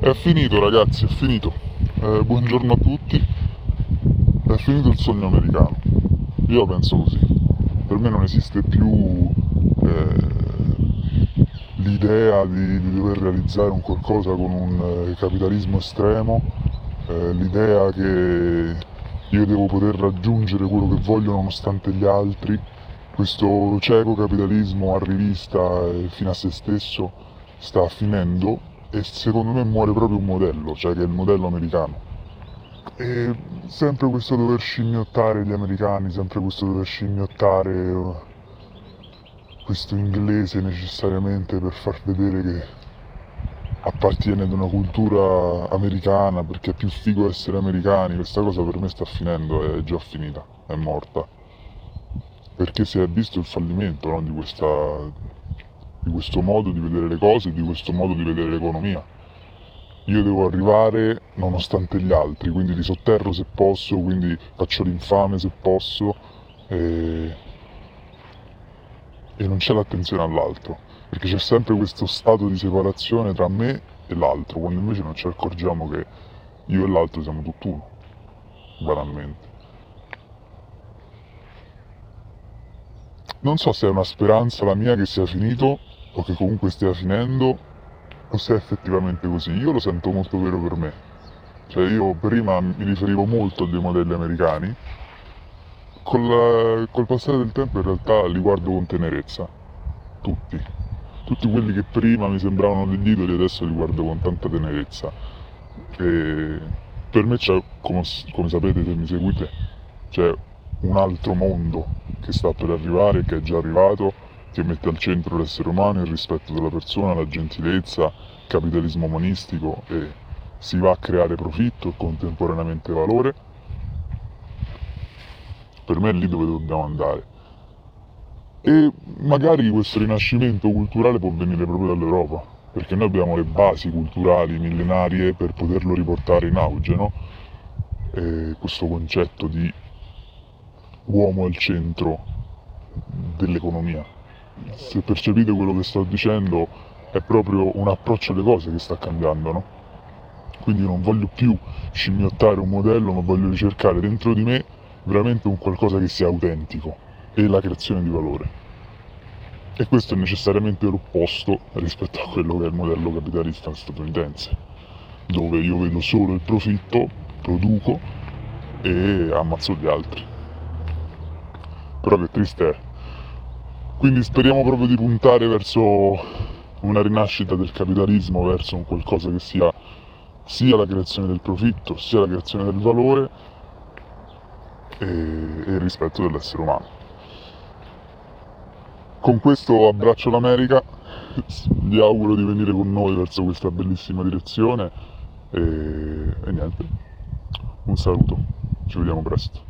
È finito ragazzi, è finito. Eh, buongiorno a tutti. È finito il sogno americano. Io penso così. Per me non esiste più eh, l'idea di, di, dover realizzare un qualcosa con un eh, capitalismo estremo, eh, l'idea che io devo poter raggiungere quello che voglio nonostante gli altri, questo cieco capitalismo a rivista e fino a se stesso sta finendo e secondo me muore proprio un modello, cioè che è il modello americano. E sempre questo dover scimmiottare gli americani, sempre questo dover scimmiottare eh, questo inglese necessariamente per far vedere che appartiene ad una cultura americana perché è più figo essere americani, questa cosa per me sta finendo, è già finita, è morta. Perché si è visto il fallimento no, di questa di questo modo di vedere le cose, di questo modo di vedere l'economia. Io devo arrivare nonostante gli altri, quindi li sotterro se posso, quindi faccio l'infame se posso e, e non c'è l'attenzione all'altro, perché c'è sempre questo stato di separazione tra me e l'altro, quando invece non ci accorgiamo che io e l'altro siamo tutt'uno, banalmente. Non so se è una speranza la mia che sia finito o che comunque stia finendo o se è effettivamente così. Io lo sento molto vero per me. Cioè io prima mi riferivo molto a dei modelli americani, col, col passare del tempo in realtà li guardo con tenerezza. Tutti. Tutti quelli che prima mi sembravano degli idoli adesso li guardo con tanta tenerezza. E per me c'è, come, come sapete se mi seguite, c'è un altro mondo che sta per arrivare, che è già arrivato, che mette al centro l'essere umano, il rispetto della persona, la gentilezza, il capitalismo umanistico e si va a creare profitto e contemporaneamente valore. Per me è lì dove dobbiamo andare. E magari questo rinascimento culturale può venire proprio dall'Europa, perché noi abbiamo le basi culturali millenarie per poterlo riportare in auge, no? Questo concetto di uomo al centro dell'economia. Se percepite quello che sto dicendo è proprio un approccio alle cose che sta cambiando, no? Quindi non voglio più scimmiottare un modello, ma voglio ricercare dentro di me veramente un qualcosa che sia autentico e la creazione di valore. E questo è necessariamente l'opposto rispetto a quello che è il modello capitalista statunitense, dove io vedo solo il profitto, produco e ammazzo gli altri però che triste è. Quindi speriamo proprio di puntare verso una rinascita del capitalismo, verso un qualcosa che sia sia la creazione del profitto, sia la creazione del valore e, e il rispetto dell'essere umano. Con questo abbraccio l'America, vi auguro di venire con noi verso questa bellissima direzione e, e niente, un saluto, ci vediamo presto.